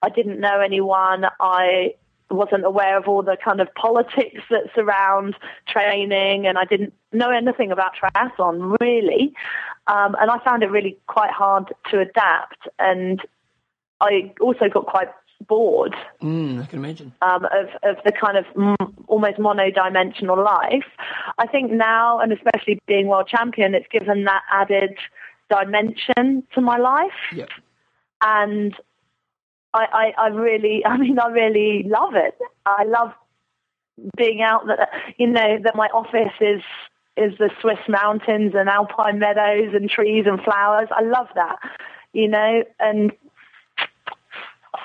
I didn't know anyone. I wasn't aware of all the kind of politics that surround training, and I didn't know anything about triathlon really. Um, and I found it really quite hard to adapt. And I also got quite bored
mm, I can imagine.
um, of, of the kind of m- almost mono-dimensional life. I think now, and especially being world champion, it's given that added dimension to my life,
Yep.
and I, I, I really, I mean, I really love it. I love being out that you know that my office is is the Swiss mountains and alpine meadows and trees and flowers. I love that, you know, and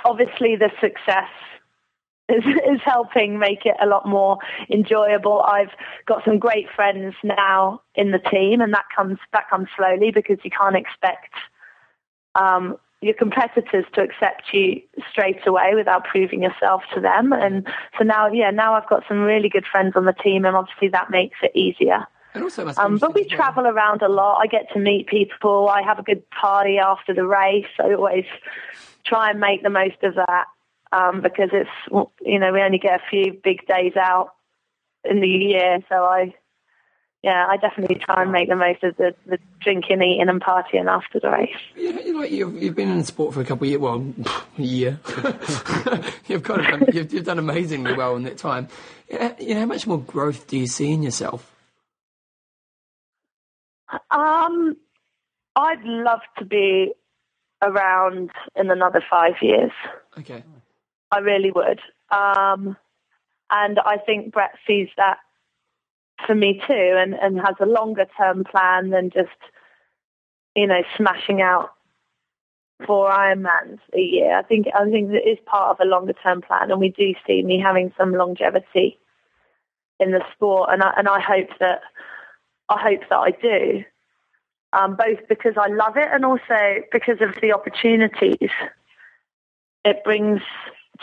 obviously the success is, is helping make it a lot more enjoyable. I've got some great friends now in the team, and that comes that comes slowly because you can't expect um, your competitors to accept you straight away without proving yourself to them. And so now, yeah, now I've got some really good friends on the team, and obviously that makes it easier.
And also, it must be
Um, but we travel around a lot. I get to meet people. I have a good party after the race. I always try and make the most of that um, because it's you know we only get a few big days out in the year. So I yeah I definitely try and make the most of the, the drinking, eating, and partying after the race.
You know, you've, you've been in sport for a couple of years, well, a year. you've kind of done, you've, you've done amazingly well in that time. You know, you know, how much more growth do you see in yourself?
Um, I'd love to be around in another five years.
Okay.
I really would. Um, and I think Brett sees that for me too and, and has a longer term plan than just, you know, smashing out four Ironmans a year. I think I think it is part of a longer term plan and we do see me having some longevity in the sport and I and I hope that I hope that I do. Um, both because I love it and also because of the opportunities it brings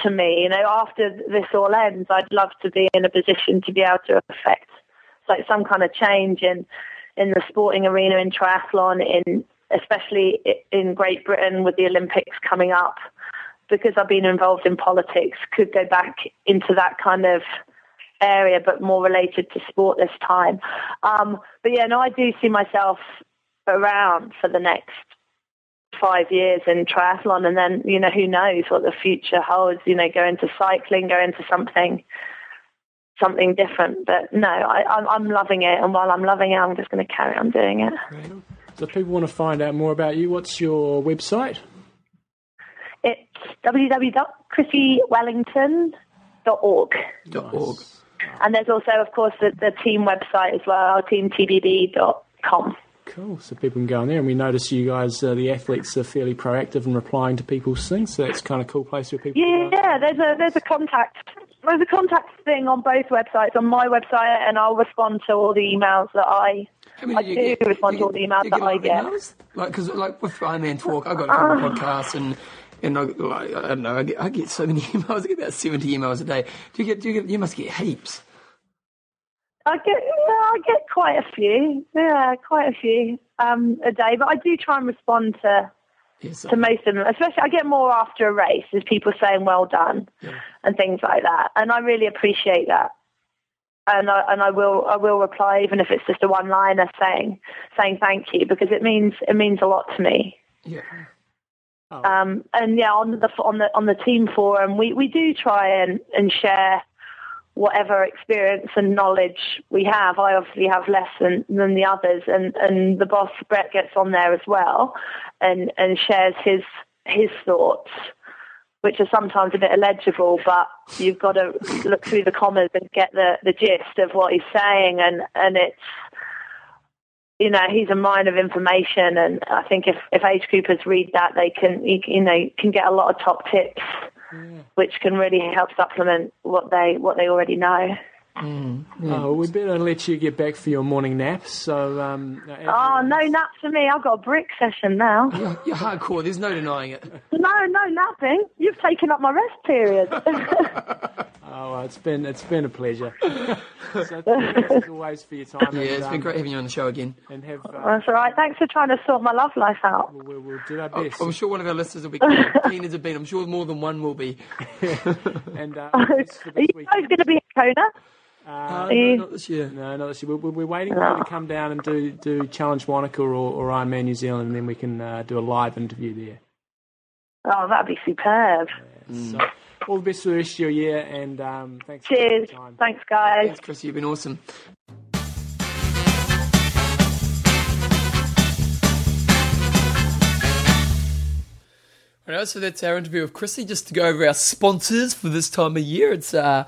to me. You know, after this all ends, I'd love to be in a position to be able to affect like some kind of change in in the sporting arena in triathlon, in especially in Great Britain with the Olympics coming up. Because I've been involved in politics, could go back into that kind of area, but more related to sport this time. Um, but yeah, no, I do see myself around for the next five years in triathlon and then you know who knows what the future holds you know go into cycling go into something something different. But no I, I'm, I'm loving it and while I'm loving it I'm just going to carry on doing it.
So if people want to find out more about you, what's your website?
it's www.chrissywellington.org
Dot org.
and there's also of course the, the team website as well teamtbb.com
Cool. So people can go on there, and we notice you guys, uh, the athletes, are fairly proactive in replying to people's things. So that's kind of cool place where people. Yeah.
Yeah, there's a there's a contact there's a contact thing on both websites on my website and I'll respond to all the emails that I
How many
I
do you
do
get?
respond
You
to all the emails that I
of
get.
emails? Like, because like with Ironman Talk, I've got a couple of podcasts and. And I, like, I don't know. I get, I get so many emails. I get about seventy emails a day. Do you get? Do you get? You must get heaps.
I get yeah, I get quite a few. Yeah, quite a few um, a day. But I do try and respond to
Yes.
to most of them. Especially I get more after a race, is people saying well done and things like that. And I really appreciate that. And I and I will I will reply even if it's just a one liner saying saying thank you because it means it means a lot to me.
Yeah.
Um, and yeah, on the on the on the team forum, we, we do try and, and share whatever experience and knowledge we have. I obviously have less than, than the others, and, and the boss Brett gets on there as well, and and shares his his thoughts, which are sometimes a bit illegible, but you've got to look through the commas and get the the gist of what he's saying, and and it's you know, he's a mine of information, and I think if if age groupers read that, they can you, know can get a lot of top tips, which can really help supplement what they what they already know.
Mm, Oh, we better let you get back for your morning nap. So, um,
oh no, naps for me. I've got a brick session now.
You're, you're hardcore. There's no denying it.
No, no napping. You've taken up my rest period.
oh, well, it's been it's been a pleasure. so thanks as always for your time.
Yeah, and, it's been um, great having you on the show again.
And have uh, that's all right. Thanks for trying to sort my love life out.
We'll, we'll do our best.
I'm sure one of our listeners will be keen as have been. I'm sure more than one will be.
and uh,
are you guys going to be at Kona?
Uh, no, not this year.
No, not this year. We're, we're waiting for you to come down and do, do Challenge Wanaka or, or Ironman New Zealand, and then we can uh, do a live interview there.
Oh, that'd be superb.
Yeah, mm. so, all the best for the rest of your year, and um, thanks.
Cheers. Thanks, guys.
Thanks, Chris. You've been awesome. All right, so that's our interview with Chrissie. Just to go over our sponsors for this time of year, it's uh,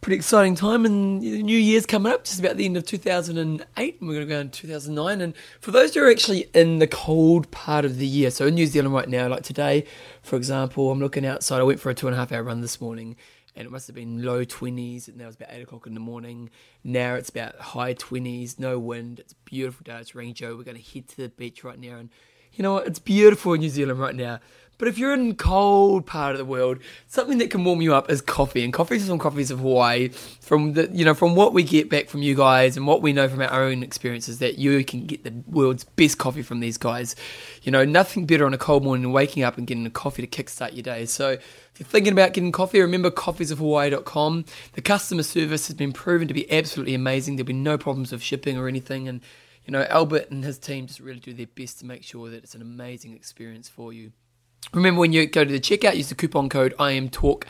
pretty exciting time, and the New Year's coming up, just about the end of 2008, and we're going to go into 2009. And for those who are actually in the cold part of the year, so in New Zealand right now, like today, for example, I'm looking outside. I went for a two and a half hour run this morning, and it must have been low 20s, and now it's about 8 o'clock in the morning. Now it's about high 20s, no wind. It's beautiful day. It's raining, Joe. We're going to head to the beach right now, and you know what? It's beautiful in New Zealand right now. But if you're in a cold part of the world, something that can warm you up is coffee. And coffees from coffees of Hawaii, from the you know from what we get back from you guys and what we know from our own experiences, that you can get the world's best coffee from these guys. You know, nothing better on a cold morning than waking up and getting a coffee to kickstart your day. So if you're thinking about getting coffee, remember coffeesofhawaii.com. The customer service has been proven to be absolutely amazing. There'll be no problems with shipping or anything, and you know Albert and his team just really do their best to make sure that it's an amazing experience for you. Remember when you go to the checkout, use the coupon code IMTalk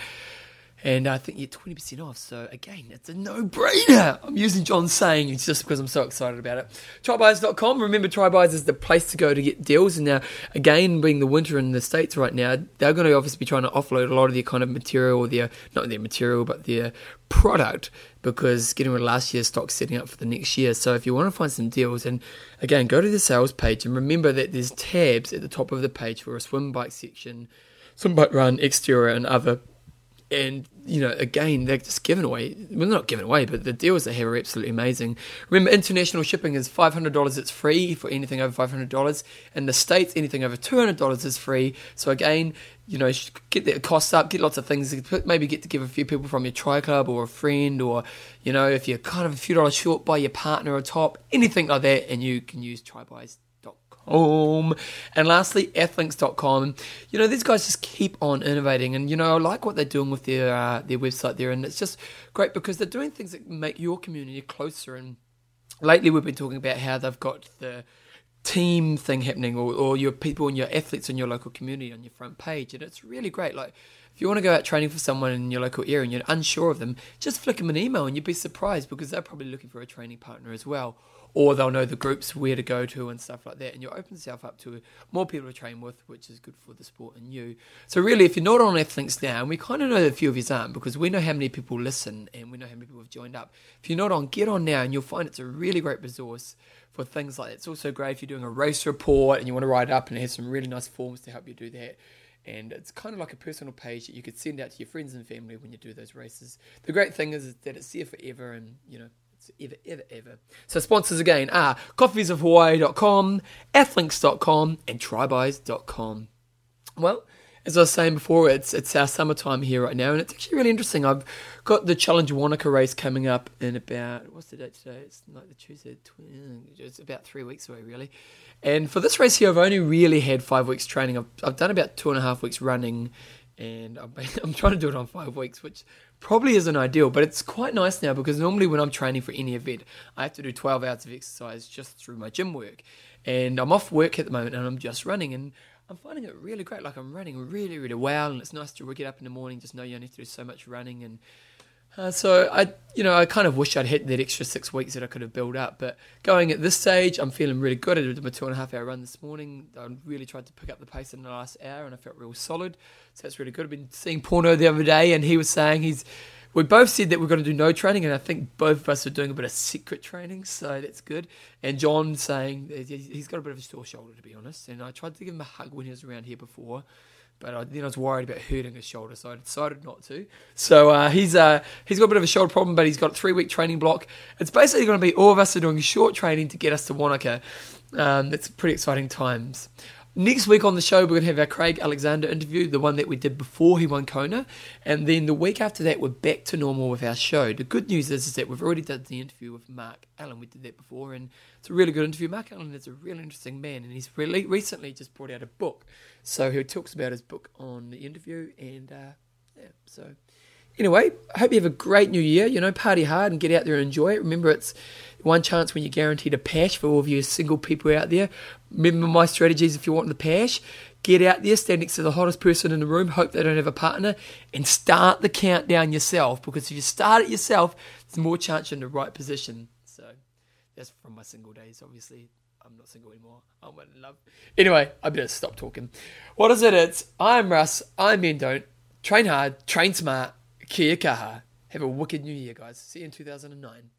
and I think you're 20% off. So again, it's a no-brainer. I'm using John's saying it's just because I'm so excited about it. Trybuys.com. Remember, Trybuys is the place to go to get deals. And now, again, being the winter in the States right now, they're going to obviously be trying to offload a lot of their kind of material, their, not their material, but their product because getting rid of last year's stock setting up for the next year. So if you want to find some deals, and again, go to the sales page and remember that there's tabs at the top of the page for a swim bike section, swim bike run, exterior, and other. And you know, again, they're just giving away. Well, not giving away, but the deals they have are absolutely amazing. Remember, international shipping is five hundred dollars. It's free for anything over five hundred dollars. In the states, anything over two hundred dollars is free. So again, you know, get the costs up, get lots of things. Maybe get to give a few people from your tri club or a friend, or you know, if you're kind of a few dollars short, buy your partner a top, anything like that, and you can use trybuys.com. And lastly, athlinks.com. You know, these guys just keep on innovating, and you know, I like what they're doing with their uh, their website there, and it's just great because they're doing things that make your community closer. And lately, we've been talking about how they've got the team thing happening or, or your people and your athletes in your local community on your front page. And it's really great. Like, if you want to go out training for someone in your local area and you're unsure of them, just flick them an email and you'd be surprised because they're probably looking for a training partner as well. Or they'll know the groups where to go to and stuff like that. And you open yourself up to more people to train with, which is good for the sport and you. So, really, if you're not on Athlinks now, and we kind of know a few of you aren't because we know how many people listen and we know how many people have joined up. If you're not on, get on now and you'll find it's a really great resource for things like that. It's also great if you're doing a race report and you want to write it up, and it has some really nice forms to help you do that. And it's kind of like a personal page that you could send out to your friends and family when you do those races. The great thing is that it's there forever, and you know ever, ever, ever. So sponsors again are coffeesofhawaii.com, athlinks.com, and trybuys.com. Well, as I was saying before, it's it's our summertime here right now, and it's actually really interesting. I've got the Challenge Wanaka race coming up in about what's the date today? It's like the Tuesday. It's about three weeks away, really. And for this race here, I've only really had five weeks training. I've I've done about two and a half weeks running, and I'm, I'm trying to do it on five weeks, which probably isn't ideal, but it's quite nice now because normally when I'm training for any event, I have to do 12 hours of exercise just through my gym work. And I'm off work at the moment and I'm just running. And I'm finding it really great. Like I'm running really, really well, and it's nice to get up in the morning, just know you only have to do so much running. And uh, so I, you know, I kind of wish I'd hit that extra six weeks that I could have built up. But going at this stage, I'm feeling really good. I did my two and a half hour run this morning. I really tried to pick up the pace in the last hour, and I felt real solid. So that's really good. I've been seeing Porno the other day, and he was saying he's we both said that we're going to do no training, and I think both of us are doing a bit of secret training, so that's good. And John saying he's got a bit of a sore shoulder, to be honest. And I tried to give him a hug when he was around here before, but I, then I was worried about hurting his shoulder, so I decided not to. So uh, he's uh, he's got a bit of a shoulder problem, but he's got a three week training block. It's basically going to be all of us are doing short training to get us to Wanaka. Um, it's pretty exciting times. Next week on the show, we're going to have our Craig Alexander interview, the one that we did before he won Kona. And then the week after that, we're back to normal with our show. The good news is, is that we've already done the interview with Mark Allen. We did that before, and it's a really good interview. Mark Allen is a really interesting man, and he's really recently just brought out a book. So he talks about his book on the interview, and uh, yeah, so anyway, I hope you have a great new year. You know, party hard and get out there and enjoy it. Remember, it's one chance when you're guaranteed a pash for all of you single people out there. Remember my strategies if you want the pash. Get out there, stand next to the hottest person in the room, hope they don't have a partner, and start the countdown yourself. Because if you start it yourself, there's more chance you're in the right position. So that's from my single days, obviously. I'm not single anymore. I'm in love. Anyway, I better stop talking. What is it? It's I'm Russ. I'm Ben Don't. Train hard, train smart. Kia kaha. Have a wicked new year, guys. See you in 2009.